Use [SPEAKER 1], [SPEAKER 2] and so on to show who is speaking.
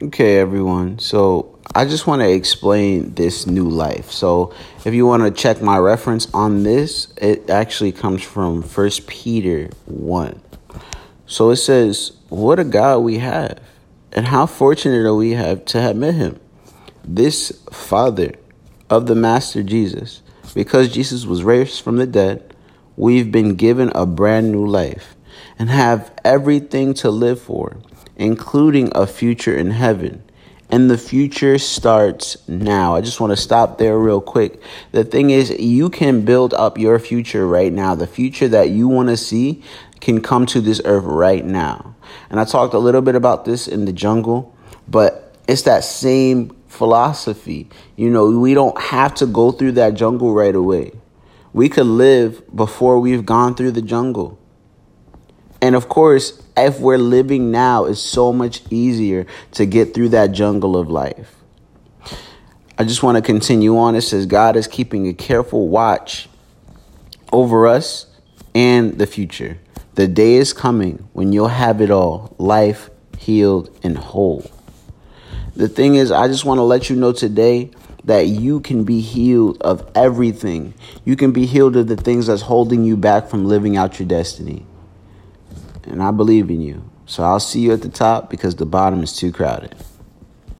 [SPEAKER 1] Okay, everyone. So I just want to explain this new life. So if you want to check my reference on this, it actually comes from First Peter 1. So it says, What a God we have, and how fortunate are we have to have met him. This Father of the Master Jesus, because Jesus was raised from the dead, we've been given a brand new life and have everything to live for, including a future in heaven. And the future starts now. I just want to stop there real quick. The thing is, you can build up your future right now. The future that you want to see can come to this earth right now. And I talked a little bit about this in the jungle, but it's that same philosophy. You know, we don't have to go through that jungle right away. We could live before we've gone through the jungle. And of course, if we're living now, it's so much easier to get through that jungle of life. I just want to continue on. It says God is keeping a careful watch over us and the future. The day is coming when you'll have it all life, healed, and whole. The thing is, I just want to let you know today that you can be healed of everything. You can be healed of the things that's holding you back from living out your destiny. And I believe in you. So I'll see you at the top because the bottom is too crowded.